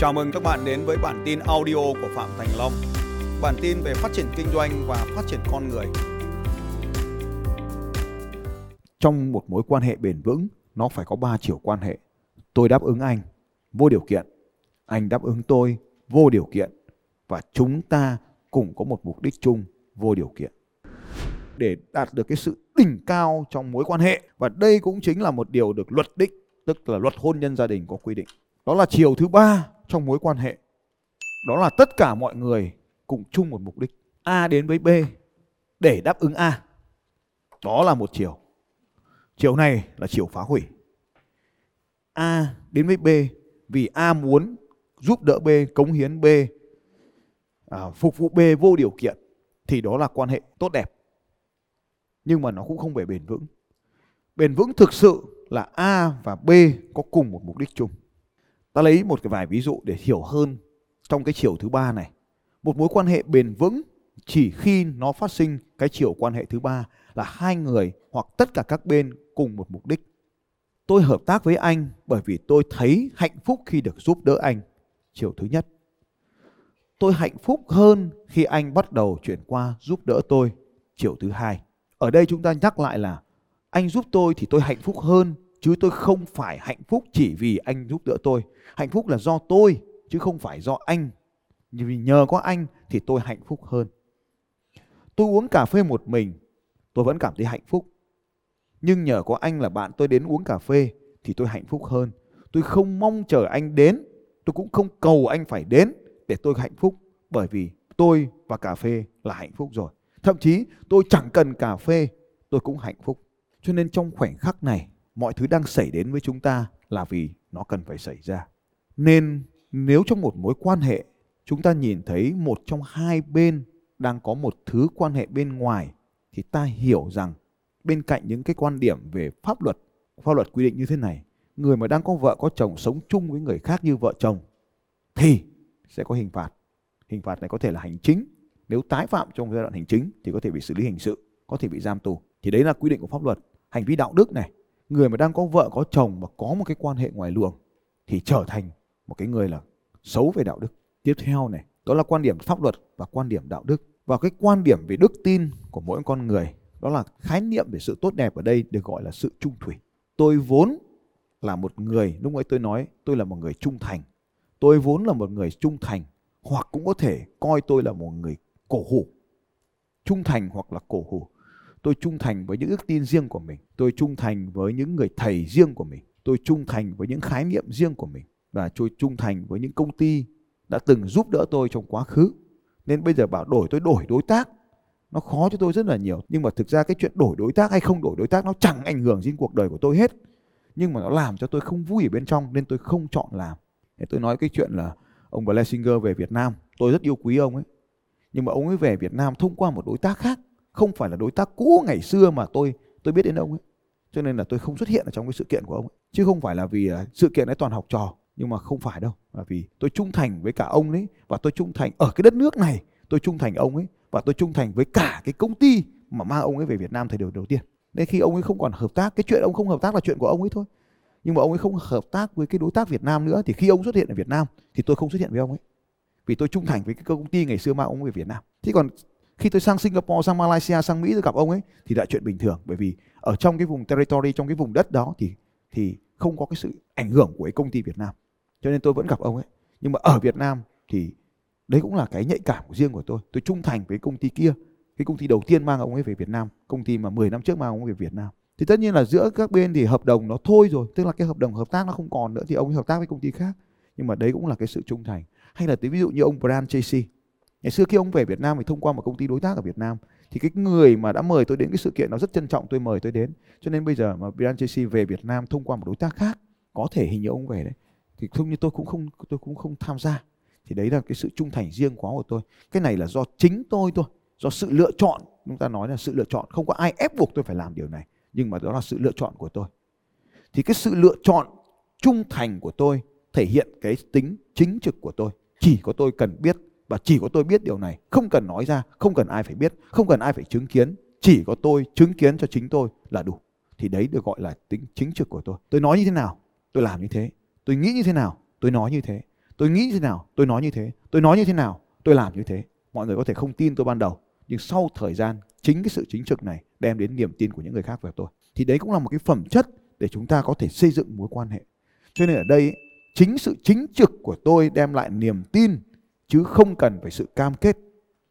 Chào mừng các bạn đến với bản tin audio của Phạm Thành Long. Bản tin về phát triển kinh doanh và phát triển con người. Trong một mối quan hệ bền vững, nó phải có ba chiều quan hệ. Tôi đáp ứng anh vô điều kiện, anh đáp ứng tôi vô điều kiện và chúng ta cùng có một mục đích chung vô điều kiện để đạt được cái sự đỉnh cao trong mối quan hệ và đây cũng chính là một điều được luật định tức là luật hôn nhân gia đình có quy định đó là chiều thứ ba trong mối quan hệ. Đó là tất cả mọi người cùng chung một mục đích. A đến với b để đáp ứng a. Đó là một chiều. Chiều này là chiều phá hủy. A đến với b vì a muốn giúp đỡ b cống hiến b à, phục vụ b vô điều kiện thì đó là quan hệ tốt đẹp. Nhưng mà nó cũng không phải bền vững. Bền vững thực sự là a và b có cùng một mục đích chung ta lấy một cái vài ví dụ để hiểu hơn trong cái chiều thứ ba này. Một mối quan hệ bền vững chỉ khi nó phát sinh cái chiều quan hệ thứ ba là hai người hoặc tất cả các bên cùng một mục đích. Tôi hợp tác với anh bởi vì tôi thấy hạnh phúc khi được giúp đỡ anh. Chiều thứ nhất, tôi hạnh phúc hơn khi anh bắt đầu chuyển qua giúp đỡ tôi. Chiều thứ hai, ở đây chúng ta nhắc lại là anh giúp tôi thì tôi hạnh phúc hơn chứ tôi không phải hạnh phúc chỉ vì anh giúp đỡ tôi. Hạnh phúc là do tôi, chứ không phải do anh. Vì nhờ có anh thì tôi hạnh phúc hơn. Tôi uống cà phê một mình, tôi vẫn cảm thấy hạnh phúc. Nhưng nhờ có anh là bạn tôi đến uống cà phê thì tôi hạnh phúc hơn. Tôi không mong chờ anh đến, tôi cũng không cầu anh phải đến để tôi hạnh phúc. Bởi vì tôi và cà phê là hạnh phúc rồi. Thậm chí tôi chẳng cần cà phê, tôi cũng hạnh phúc. Cho nên trong khoảnh khắc này mọi thứ đang xảy đến với chúng ta là vì nó cần phải xảy ra. Nên nếu trong một mối quan hệ, chúng ta nhìn thấy một trong hai bên đang có một thứ quan hệ bên ngoài, thì ta hiểu rằng bên cạnh những cái quan điểm về pháp luật pháp luật quy định như thế này, người mà đang có vợ, có chồng, sống chung với người khác như vợ chồng, thì sẽ có hình phạt. Hình phạt này có thể là hành chính. Nếu tái phạm trong giai đoạn hành chính thì có thể bị xử lý hình sự, có thể bị giam tù. Thì đấy là quy định của pháp luật. Hành vi đạo đức này người mà đang có vợ, có chồng mà có một cái quan hệ ngoài luồng thì trở thành một cái người là xấu về đạo đức. Tiếp theo này, đó là quan điểm pháp luật và quan điểm đạo đức. Và cái quan điểm về đức tin của mỗi con người, đó là khái niệm về sự tốt đẹp ở đây được gọi là sự trung thủy. Tôi vốn là một người, lúc ấy tôi nói, tôi là một người trung thành. Tôi vốn là một người trung thành, hoặc cũng có thể coi tôi là một người cổ hủ. Trung thành hoặc là cổ hủ tôi trung thành với những ước tin riêng của mình. Tôi trung thành với những người thầy riêng của mình. Tôi trung thành với những khái niệm riêng của mình. Và tôi trung thành với những công ty đã từng giúp đỡ tôi trong quá khứ. Nên bây giờ bảo đổi tôi đổi đối tác. Nó khó cho tôi rất là nhiều. Nhưng mà thực ra cái chuyện đổi đối tác hay không đổi đối tác nó chẳng ảnh hưởng đến cuộc đời của tôi hết. Nhưng mà nó làm cho tôi không vui ở bên trong nên tôi không chọn làm. Để tôi nói cái chuyện là ông Blessinger về Việt Nam. Tôi rất yêu quý ông ấy. Nhưng mà ông ấy về Việt Nam thông qua một đối tác khác không phải là đối tác cũ ngày xưa mà tôi tôi biết đến ông ấy. Cho nên là tôi không xuất hiện ở trong cái sự kiện của ông ấy. Chứ không phải là vì à, sự kiện ấy toàn học trò, nhưng mà không phải đâu. Là vì tôi trung thành với cả ông ấy, và tôi trung thành ở cái đất nước này, tôi trung thành ông ấy, và tôi trung thành với cả cái công ty mà mang ông ấy về Việt Nam thời điểm đầu tiên. Nên khi ông ấy không còn hợp tác, cái chuyện ông không hợp tác là chuyện của ông ấy thôi. Nhưng mà ông ấy không hợp tác với cái đối tác Việt Nam nữa, thì khi ông xuất hiện ở Việt Nam, thì tôi không xuất hiện với ông ấy. Vì tôi trung thành với cái công ty ngày xưa mang ông về Việt Nam. Thế còn khi tôi sang Singapore, sang Malaysia, sang Mỹ tôi gặp ông ấy thì lại chuyện bình thường. Bởi vì ở trong cái vùng territory, trong cái vùng đất đó thì thì không có cái sự ảnh hưởng của cái công ty Việt Nam. Cho nên tôi vẫn gặp ông ấy. Nhưng mà ở Việt Nam thì đấy cũng là cái nhạy cảm của riêng của tôi. Tôi trung thành với công ty kia. Cái công ty đầu tiên mang ông ấy về Việt Nam. Công ty mà 10 năm trước mang ông ấy về Việt Nam. Thì tất nhiên là giữa các bên thì hợp đồng nó thôi rồi. Tức là cái hợp đồng hợp tác nó không còn nữa thì ông ấy hợp tác với công ty khác. Nhưng mà đấy cũng là cái sự trung thành. Hay là ví dụ như ông Brian Tracy ngày xưa khi ông về Việt Nam thì thông qua một công ty đối tác ở Việt Nam, thì cái người mà đã mời tôi đến cái sự kiện nó rất trân trọng tôi mời tôi đến. Cho nên bây giờ mà Brian Tracy về Việt Nam thông qua một đối tác khác, có thể hình như ông về đấy, thì không như tôi cũng không, tôi cũng không tham gia. Thì đấy là cái sự trung thành riêng quá của tôi. Cái này là do chính tôi thôi, do sự lựa chọn. Chúng ta nói là sự lựa chọn, không có ai ép buộc tôi phải làm điều này, nhưng mà đó là sự lựa chọn của tôi. Thì cái sự lựa chọn trung thành của tôi thể hiện cái tính chính trực của tôi. Chỉ có tôi cần biết và chỉ có tôi biết điều này. Không cần nói ra, không cần ai phải biết, không cần ai phải chứng kiến. Chỉ có tôi chứng kiến cho chính tôi là đủ. Thì đấy được gọi là tính chính trực của tôi. Tôi nói như thế nào, tôi làm như thế. Tôi nghĩ như thế nào, tôi nói như thế. Tôi nghĩ như thế nào, tôi nói như thế. Tôi nói như thế nào, tôi làm như thế. Mọi người có thể không tin tôi ban đầu. Nhưng sau thời gian, chính cái sự chính trực này đem đến niềm tin của những người khác về tôi. Thì đấy cũng là một cái phẩm chất để chúng ta có thể xây dựng mối quan hệ. Cho nên ở đây, chính sự chính trực của tôi đem lại niềm tin chứ không cần phải sự cam kết.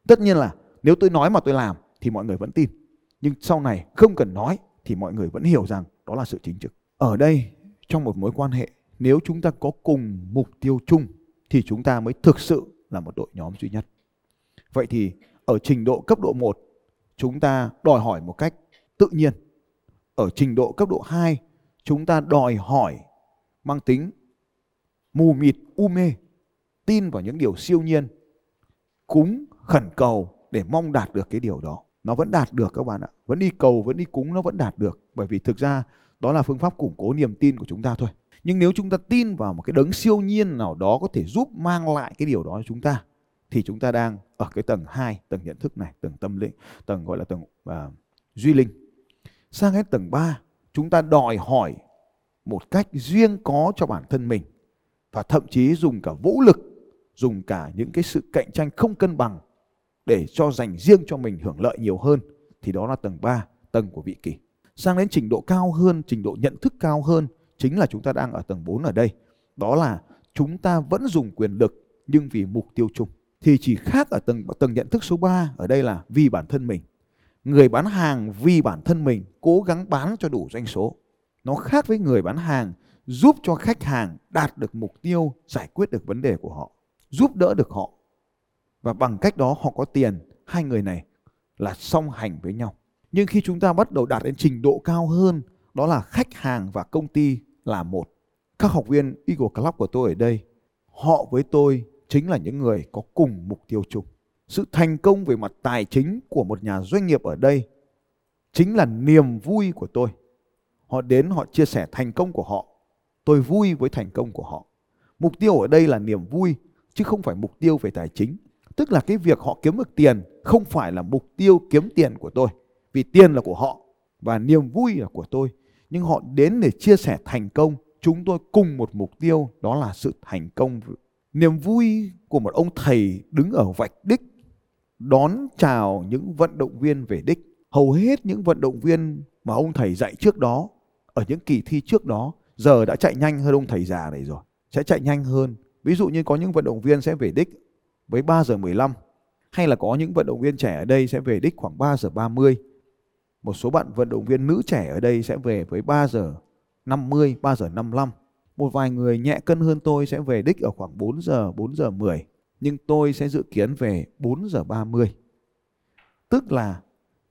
Tất nhiên là, nếu tôi nói mà tôi làm, thì mọi người vẫn tin. Nhưng sau này không cần nói, thì mọi người vẫn hiểu rằng đó là sự chính trực. Ở đây, trong một mối quan hệ, nếu chúng ta có cùng mục tiêu chung, thì chúng ta mới thực sự là một đội nhóm duy nhất. Vậy thì, ở trình độ cấp độ 1 chúng ta đòi hỏi một cách tự nhiên. Ở trình độ cấp độ 2 chúng ta đòi hỏi mang tính mù mịt, u mê tin vào những điều siêu nhiên cúng khẩn cầu để mong đạt được cái điều đó. Nó vẫn đạt được các bạn ạ. Vẫn đi cầu vẫn đi cúng nó vẫn đạt được. Bởi vì thực ra đó là phương pháp củng cố niềm tin của chúng ta thôi. Nhưng nếu chúng ta tin vào một cái đấng siêu nhiên nào đó có thể giúp mang lại cái điều đó cho chúng ta thì chúng ta đang ở cái tầng 2, tầng nhận thức này, tầng tâm linh, tầng gọi là tầng uh, duy linh. Sang cái tầng 3, chúng ta đòi hỏi một cách riêng có cho bản thân mình và thậm chí dùng cả vũ lực, dùng cả những cái sự cạnh tranh không cân bằng để cho dành riêng cho mình hưởng lợi nhiều hơn thì đó là tầng 3, tầng của vị kỷ. Sang đến trình độ cao hơn, trình độ nhận thức cao hơn chính là chúng ta đang ở tầng 4 ở đây. Đó là chúng ta vẫn dùng quyền lực nhưng vì mục tiêu chung. Thì chỉ khác ở tầng tầng nhận thức số 3 ở đây là vì bản thân mình. Người bán hàng vì bản thân mình cố gắng bán cho đủ doanh số. Nó khác với người bán hàng giúp cho khách hàng đạt được mục tiêu, giải quyết được vấn đề của họ, giúp đỡ được họ. Và bằng cách đó họ có tiền, hai người này là song hành với nhau. Nhưng khi chúng ta bắt đầu đạt đến trình độ cao hơn, đó là khách hàng và công ty là một. Các học viên Eagle Club của tôi ở đây, họ với tôi chính là những người có cùng mục tiêu chung. Sự thành công về mặt tài chính của một nhà doanh nghiệp ở đây chính là niềm vui của tôi. Họ đến họ chia sẻ thành công của họ. Tôi vui với thành công của họ. Mục tiêu ở đây là niềm vui chứ không phải mục tiêu về tài chính. Tức là cái việc họ kiếm được tiền không phải là mục tiêu kiếm tiền của tôi. Vì tiền là của họ và niềm vui là của tôi. Nhưng họ đến để chia sẻ thành công. Chúng tôi cùng một mục tiêu đó là sự thành công niềm vui của một ông thầy đứng ở vạch đích đón chào những vận động viên về đích. Hầu hết những vận động viên mà ông thầy dạy trước đó, ở những kỳ thi trước đó, giờ đã chạy nhanh hơn ông thầy già này rồi. Sẽ chạy nhanh hơn. Ví dụ như có những vận động viên sẽ về đích với 3 giờ 15 hay là có những vận động viên trẻ ở đây sẽ về đích khoảng 3 giờ 30. Một số bạn vận động viên nữ trẻ ở đây sẽ về với 3 giờ 50, 3 giờ 55 một vài người nhẹ cân hơn tôi sẽ về đích ở khoảng 4 giờ, 4 giờ 10. Nhưng tôi sẽ dự kiến về 4 giờ 30. Tức là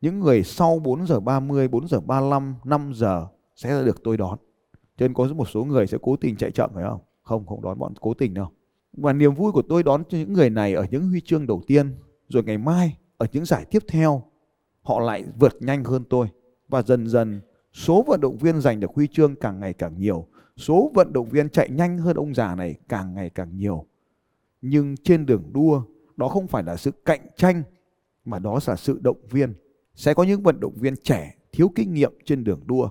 những người sau 4 giờ 30, 4 giờ 35, 5 giờ sẽ được tôi đón. Cho nên có một số người sẽ cố tình chạy chậm phải không? Không, không đón bọn cố tình đâu. Và niềm vui của tôi đón cho những người này ở những huy chương đầu tiên. Rồi ngày mai ở những giải tiếp theo họ lại vượt nhanh hơn tôi. Và dần dần số vận động viên giành được huy chương càng ngày càng nhiều số vận động viên chạy nhanh hơn ông già này càng ngày càng nhiều. Nhưng trên đường đua, đó không phải là sự cạnh tranh, mà đó là sự động viên. Sẽ có những vận động viên trẻ thiếu kinh nghiệm trên đường đua.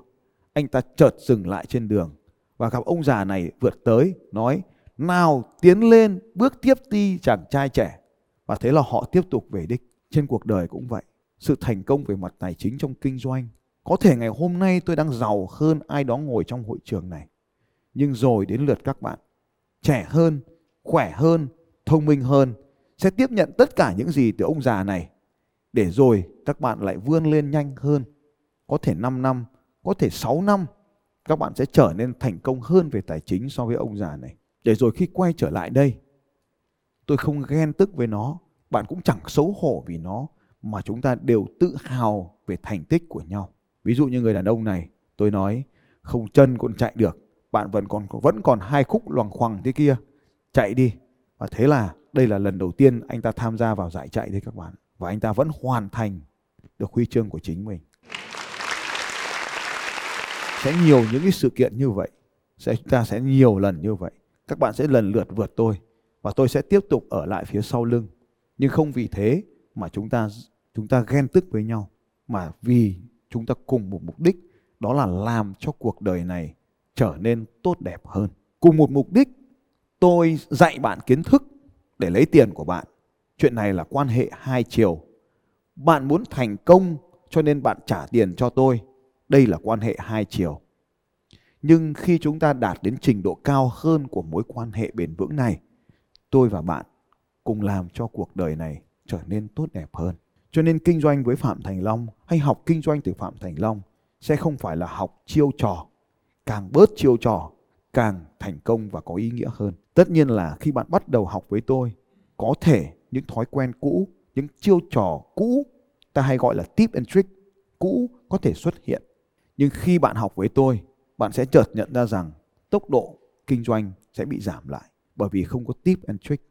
Anh ta chợt dừng lại trên đường và gặp ông già này vượt tới, nói nào tiến lên, bước tiếp đi chàng trai trẻ. Và thế là họ tiếp tục về đích. Trên cuộc đời cũng vậy. Sự thành công về mặt tài chính trong kinh doanh. Có thể ngày hôm nay tôi đang giàu hơn ai đó ngồi trong hội trường này nhưng rồi đến lượt các bạn trẻ hơn khỏe hơn thông minh hơn sẽ tiếp nhận tất cả những gì từ ông già này để rồi các bạn lại vươn lên nhanh hơn có thể 5 năm có thể 6 năm các bạn sẽ trở nên thành công hơn về tài chính so với ông già này. Để rồi khi quay trở lại đây, tôi không ghen tức với nó, bạn cũng chẳng xấu hổ vì nó, mà chúng ta đều tự hào về thành tích của nhau. Ví dụ như người đàn ông này, tôi nói, không chân còn chạy được, bạn vẫn còn vẫn còn hai khúc loằng khoằng thế kia, chạy đi. Và thế là, đây là lần đầu tiên anh ta tham gia vào giải chạy đấy các bạn. Và anh ta vẫn hoàn thành được huy chương của chính mình sẽ nhiều những cái sự kiện như vậy sẽ chúng ta sẽ nhiều lần như vậy. Các bạn sẽ lần lượt vượt tôi và tôi sẽ tiếp tục ở lại phía sau lưng. Nhưng không vì thế mà chúng ta chúng ta ghen tức với nhau mà vì chúng ta cùng một mục đích đó là làm cho cuộc đời này trở nên tốt đẹp hơn. Cùng một mục đích, tôi dạy bạn kiến thức để lấy tiền của bạn. Chuyện này là quan hệ hai chiều. Bạn muốn thành công cho nên bạn trả tiền cho tôi đây là quan hệ hai chiều. Nhưng khi chúng ta đạt đến trình độ cao hơn của mối quan hệ bền vững này, tôi và bạn cùng làm cho cuộc đời này trở nên tốt đẹp hơn. Cho nên kinh doanh với phạm thành long hay học kinh doanh từ phạm thành long sẽ không phải là học chiêu trò, càng bớt chiêu trò, càng thành công và có ý nghĩa hơn. Tất nhiên là khi bạn bắt đầu học với tôi, có thể những thói quen cũ, những chiêu trò cũ, ta hay gọi là tip and trick, cũ có thể xuất hiện nhưng khi bạn học với tôi bạn sẽ chợt nhận ra rằng tốc độ kinh doanh sẽ bị giảm lại bởi vì không có tip and trick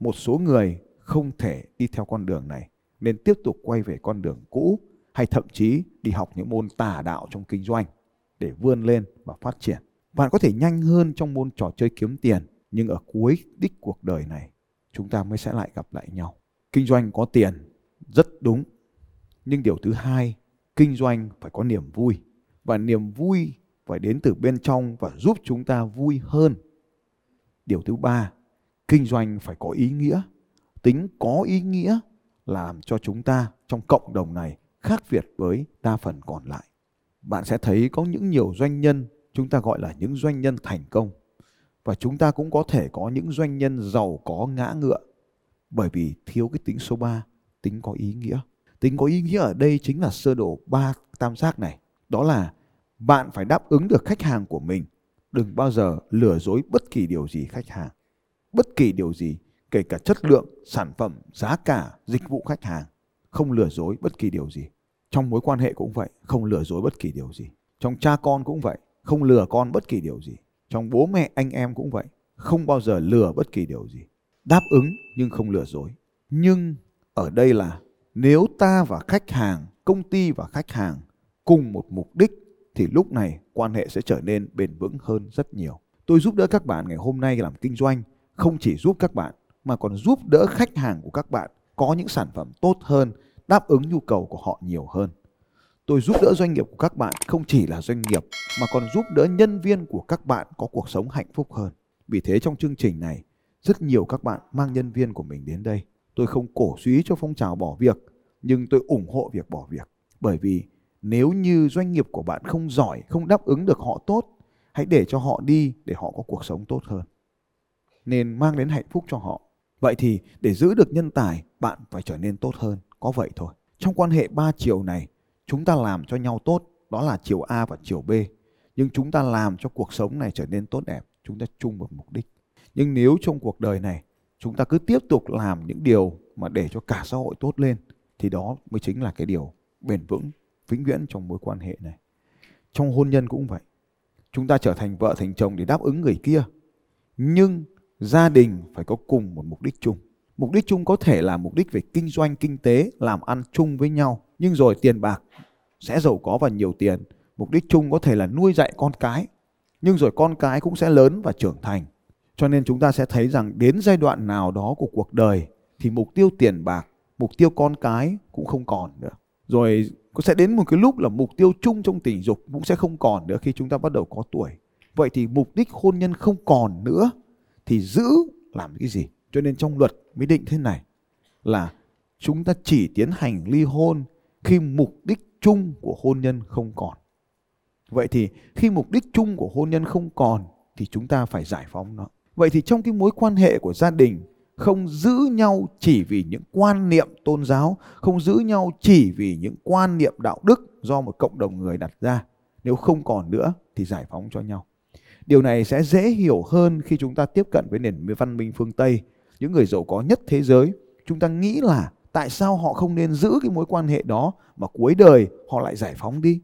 một số người không thể đi theo con đường này nên tiếp tục quay về con đường cũ hay thậm chí đi học những môn tà đạo trong kinh doanh để vươn lên và phát triển. Bạn có thể nhanh hơn trong môn trò chơi kiếm tiền, nhưng ở cuối đích cuộc đời này, chúng ta mới sẽ lại gặp lại nhau. Kinh doanh có tiền, rất đúng. Nhưng điều thứ hai, kinh doanh phải có niềm vui. Và niềm vui phải đến từ bên trong và giúp chúng ta vui hơn. Điều thứ ba, kinh doanh phải có ý nghĩa. Tính có ý nghĩa làm cho chúng ta trong cộng đồng này khác biệt với đa phần còn lại. Bạn sẽ thấy có những nhiều doanh nhân chúng ta gọi là những doanh nhân thành công và chúng ta cũng có thể có những doanh nhân giàu có ngã ngựa bởi vì thiếu cái tính số 3, tính có ý nghĩa. Tính có ý nghĩa ở đây chính là sơ đồ ba tam giác này. Đó là bạn phải đáp ứng được khách hàng của mình. Đừng bao giờ lừa dối bất kỳ điều gì khách hàng. Bất kỳ điều gì, kể cả chất lượng, sản phẩm, giá cả, dịch vụ khách hàng. Không lừa dối bất kỳ điều gì. Trong mối quan hệ cũng vậy, không lừa dối bất kỳ điều gì. Trong cha con cũng vậy, không lừa con bất kỳ điều gì. Trong bố mẹ anh em cũng vậy, không bao giờ lừa bất kỳ điều gì. Đáp ứng nhưng không lừa dối. Nhưng ở đây là nếu ta và khách hàng, công ty và khách hàng cùng một mục đích thì lúc này quan hệ sẽ trở nên bền vững hơn rất nhiều. Tôi giúp đỡ các bạn ngày hôm nay làm kinh doanh không chỉ giúp các bạn mà còn giúp đỡ khách hàng của các bạn có những sản phẩm tốt hơn, đáp ứng nhu cầu của họ nhiều hơn. Tôi giúp đỡ doanh nghiệp của các bạn không chỉ là doanh nghiệp mà còn giúp đỡ nhân viên của các bạn có cuộc sống hạnh phúc hơn. Vì thế trong chương trình này, rất nhiều các bạn mang nhân viên của mình đến đây. Tôi không cổ suý cho phong trào bỏ việc, nhưng tôi ủng hộ việc bỏ việc. Bởi vì nếu như doanh nghiệp của bạn không giỏi, không đáp ứng được họ tốt, hãy để cho họ đi để họ có cuộc sống tốt hơn. Nên mang đến hạnh phúc cho họ. Vậy thì để giữ được nhân tài, bạn phải trở nên tốt hơn. Có vậy thôi. Trong quan hệ ba chiều này, chúng ta làm cho nhau tốt, đó là chiều A và chiều B. Nhưng chúng ta làm cho cuộc sống này trở nên tốt đẹp, chúng ta chung một mục đích. Nhưng nếu trong cuộc đời này chúng ta cứ tiếp tục làm những điều mà để cho cả xã hội tốt lên thì đó mới chính là cái điều bền vững vĩnh viễn trong mối quan hệ này. Trong hôn nhân cũng vậy. Chúng ta trở thành vợ thành chồng để đáp ứng người kia. Nhưng gia đình phải có cùng một mục đích chung. Mục đích chung có thể là mục đích về kinh doanh, kinh tế, làm ăn chung với nhau. Nhưng rồi tiền bạc sẽ giàu có và nhiều tiền. Mục đích chung có thể là nuôi dạy con cái. Nhưng rồi con cái cũng sẽ lớn và trưởng thành. Cho nên chúng ta sẽ thấy rằng đến giai đoạn nào đó của cuộc đời thì mục tiêu tiền bạc, mục tiêu con cái cũng không còn nữa. Rồi cũng sẽ đến một cái lúc là mục tiêu chung trong tình dục cũng sẽ không còn nữa khi chúng ta bắt đầu có tuổi. Vậy thì mục đích hôn nhân không còn nữa thì giữ làm cái gì? Cho nên trong luật mới định thế này là chúng ta chỉ tiến hành ly hôn khi mục đích chung của hôn nhân không còn. Vậy thì khi mục đích chung của hôn nhân không còn thì chúng ta phải giải phóng nó. Vậy thì trong cái mối quan hệ của gia đình không giữ nhau chỉ vì những quan niệm tôn giáo, không giữ nhau chỉ vì những quan niệm đạo đức do một cộng đồng người đặt ra. Nếu không còn nữa thì giải phóng cho nhau. Điều này sẽ dễ hiểu hơn khi chúng ta tiếp cận với nền văn minh phương Tây, những người giàu có nhất thế giới. Chúng ta nghĩ là tại sao họ không nên giữ cái mối quan hệ đó mà cuối đời họ lại giải phóng đi.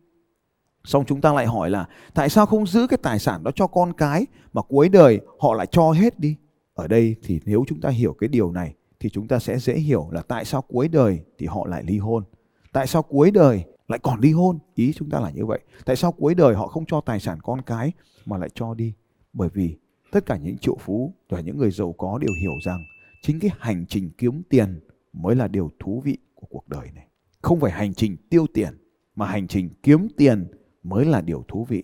Xong chúng ta lại hỏi là, tại sao không giữ cái tài sản đó cho con cái mà cuối đời họ lại cho hết đi? Ở đây thì nếu chúng ta hiểu cái điều này thì chúng ta sẽ dễ hiểu là tại sao cuối đời thì họ lại ly hôn. Tại sao cuối đời lại còn ly hôn? Ý chúng ta là như vậy. Tại sao cuối đời họ không cho tài sản con cái mà lại cho đi? Bởi vì tất cả những triệu phú và những người giàu có đều hiểu rằng chính cái hành trình kiếm tiền mới là điều thú vị của cuộc đời này. Không phải hành trình tiêu tiền, mà hành trình kiếm tiền mới là điều thú vị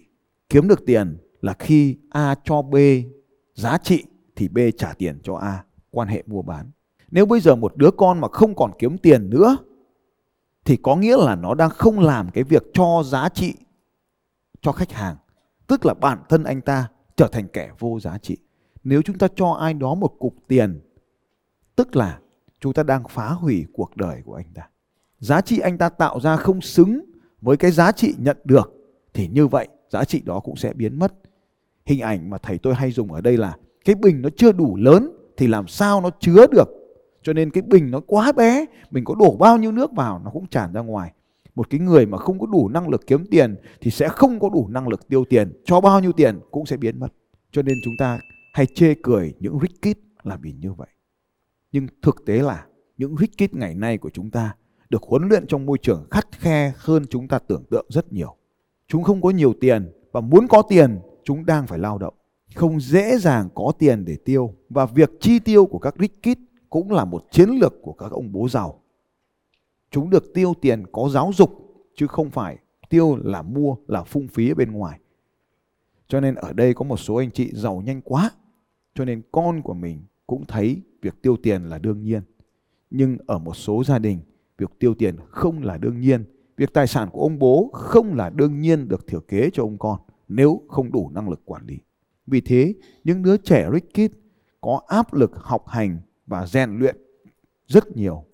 kiếm được tiền là khi a cho b giá trị thì B trả tiền cho A, quan hệ mua bán. Nếu bây giờ một đứa con mà không còn kiếm tiền nữa thì có nghĩa là nó đang không làm cái việc cho giá trị cho khách hàng, tức là bản thân anh ta trở thành kẻ vô giá trị. Nếu chúng ta cho ai đó một cục tiền, tức là chúng ta đang phá hủy cuộc đời của anh ta. Giá trị anh ta tạo ra không xứng với cái giá trị nhận được thì như vậy giá trị đó cũng sẽ biến mất. Hình ảnh mà thầy tôi hay dùng ở đây là cái bình nó chưa đủ lớn thì làm sao nó chứa được. Cho nên cái bình nó quá bé, mình có đổ bao nhiêu nước vào nó cũng tràn ra ngoài. Một cái người mà không có đủ năng lực kiếm tiền thì sẽ không có đủ năng lực tiêu tiền, cho bao nhiêu tiền cũng sẽ biến mất. Cho nên chúng ta hay chê cười những rich kid là vì như vậy. Nhưng thực tế là những rich kid ngày nay của chúng ta được huấn luyện trong môi trường khắt khe hơn chúng ta tưởng tượng rất nhiều. Chúng không có nhiều tiền và muốn có tiền chúng đang phải lao động. Không dễ dàng có tiền để tiêu và việc chi tiêu của các rich kid cũng là một chiến lược của các ông bố giàu. Chúng được tiêu tiền có giáo dục chứ không phải tiêu là mua là phung phí ở bên ngoài. Cho nên ở đây có một số anh chị giàu nhanh quá. Cho nên con của mình cũng thấy việc tiêu tiền là đương nhiên. Nhưng ở một số gia đình, việc tiêu tiền không là đương nhiên. Việc tài sản của ông bố không là đương nhiên được thừa kế cho ông con nếu không đủ năng lực quản lý. Vì thế, những đứa trẻ rich kid có áp lực học hành và rèn luyện rất nhiều.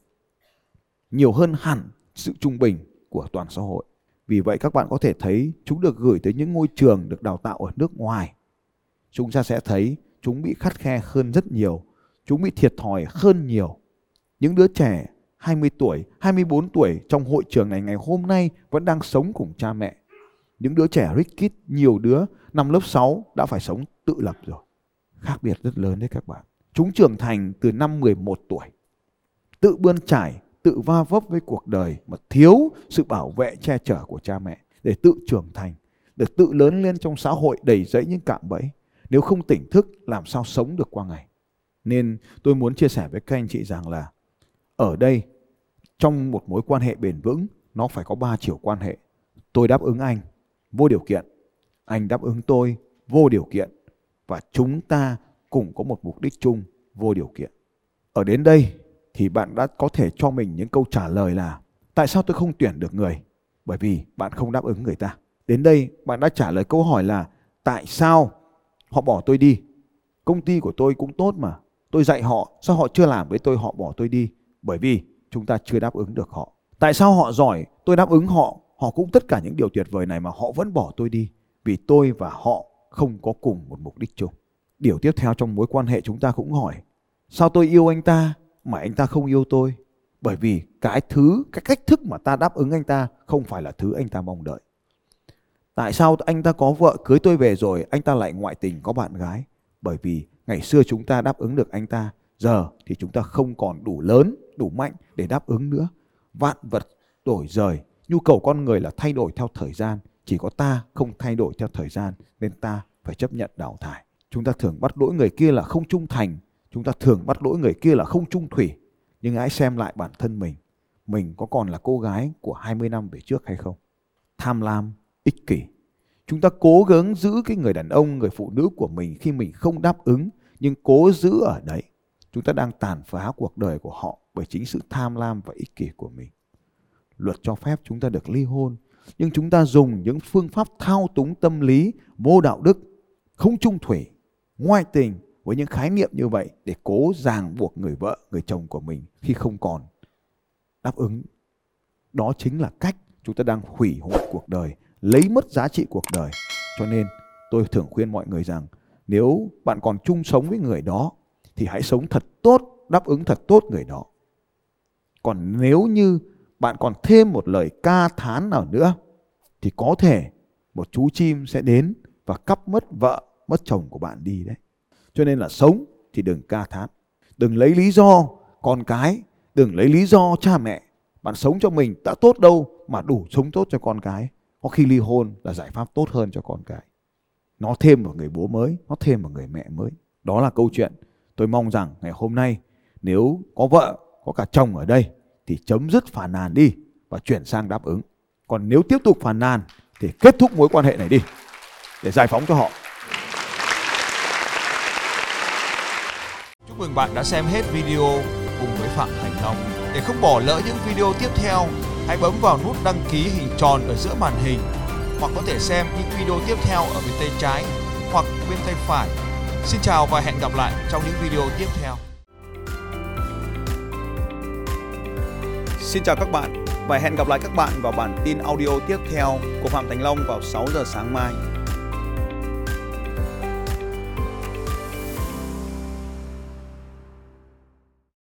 Nhiều hơn hẳn sự trung bình của toàn xã hội. Vì vậy các bạn có thể thấy chúng được gửi tới những ngôi trường được đào tạo ở nước ngoài. Chúng ta sẽ thấy chúng bị khắt khe hơn rất nhiều. Chúng bị thiệt thòi hơn nhiều. Những đứa trẻ 20 tuổi, 24 tuổi trong hội trường này ngày hôm nay vẫn đang sống cùng cha mẹ. Những đứa trẻ rich kid, nhiều đứa năm lớp 6 đã phải sống tự lập rồi. Khác biệt rất lớn đấy các bạn. Chúng trưởng thành từ năm 11 tuổi. Tự bươn trải, tự va vấp với cuộc đời mà thiếu sự bảo vệ che chở của cha mẹ để tự trưởng thành, để tự lớn lên trong xã hội đầy rẫy những cạm bẫy. Nếu không tỉnh thức làm sao sống được qua ngày. Nên tôi muốn chia sẻ với các anh chị rằng là ở đây trong một mối quan hệ bền vững nó phải có ba chiều quan hệ. Tôi đáp ứng anh vô điều kiện, anh đáp ứng tôi vô điều kiện và chúng ta cùng có một mục đích chung vô điều kiện. Ở đến đây thì bạn đã có thể cho mình những câu trả lời là tại sao tôi không tuyển được người? Bởi vì bạn không đáp ứng người ta. Đến đây bạn đã trả lời câu hỏi là tại sao họ bỏ tôi đi? Công ty của tôi cũng tốt mà. Tôi dạy họ, sao họ chưa làm với tôi họ bỏ tôi đi? Bởi vì chúng ta chưa đáp ứng được họ. Tại sao họ giỏi, tôi đáp ứng họ, họ cũng tất cả những điều tuyệt vời này mà họ vẫn bỏ tôi đi? Vì tôi và họ không có cùng một mục đích chung. Điều tiếp theo trong mối quan hệ chúng ta cũng hỏi, sao tôi yêu anh ta mà anh ta không yêu tôi? Bởi vì cái thứ, cái cách thức mà ta đáp ứng anh ta không phải là thứ anh ta mong đợi. Tại sao anh ta có vợ cưới tôi về rồi anh ta lại ngoại tình có bạn gái? Bởi vì ngày xưa chúng ta đáp ứng được anh ta, giờ thì chúng ta không còn đủ lớn, đủ mạnh để đáp ứng nữa. Vạn vật đổi rời, nhu cầu con người là thay đổi theo thời gian, chỉ có ta không thay đổi theo thời gian nên ta phải chấp nhận đào thải. Chúng ta thường bắt lỗi người kia là không trung thành, chúng ta thường bắt lỗi người kia là không trung thủy. Nhưng hãy xem lại bản thân mình, mình có còn là cô gái của 20 năm về trước hay không? Tham lam, ích kỷ. Chúng ta cố gắng giữ cái người đàn ông, người phụ nữ của mình khi mình không đáp ứng, nhưng cố giữ ở đấy. Chúng ta đang tàn phá cuộc đời của họ bởi chính sự tham lam và ích kỷ của mình. Luật cho phép chúng ta được ly hôn, nhưng chúng ta dùng những phương pháp thao túng tâm lý, vô đạo đức, không trung thủy, ngoại tình với những khái niệm như vậy để cố ràng buộc người vợ, người chồng của mình khi không còn đáp ứng. Đó chính là cách chúng ta đang hủy hoại cuộc đời, lấy mất giá trị cuộc đời. Cho nên tôi thường khuyên mọi người rằng nếu bạn còn chung sống với người đó thì hãy sống thật tốt, đáp ứng thật tốt người đó. Còn nếu như bạn còn thêm một lời ca thán nào nữa thì có thể một chú chim sẽ đến và cắp mất vợ, mất chồng của bạn đi đấy. Cho nên là sống thì đừng ca thán. Đừng lấy lý do con cái, đừng lấy lý do cha mẹ. Bạn sống cho mình đã tốt đâu mà đủ sống tốt cho con cái. Có khi ly hôn là giải pháp tốt hơn cho con cái. Nó thêm một người bố mới, nó thêm một người mẹ mới. Đó là câu chuyện. Tôi mong rằng ngày hôm nay nếu có vợ, có cả chồng ở đây thì chấm dứt phản nàn đi và chuyển sang đáp ứng. Còn nếu tiếp tục phản nàn thì kết thúc mối quan hệ này đi để giải phóng cho họ. Chúc mừng bạn đã xem hết video cùng với Phạm Thành Long. Để không bỏ lỡ những video tiếp theo, hãy bấm vào nút đăng ký hình tròn ở giữa màn hình hoặc có thể xem những video tiếp theo ở bên tay trái hoặc bên tay phải. Xin chào và hẹn gặp lại trong những video tiếp theo. Xin chào các bạn và hẹn gặp lại các bạn vào bản tin audio tiếp theo của Phạm Thành Long vào 6 giờ sáng mai.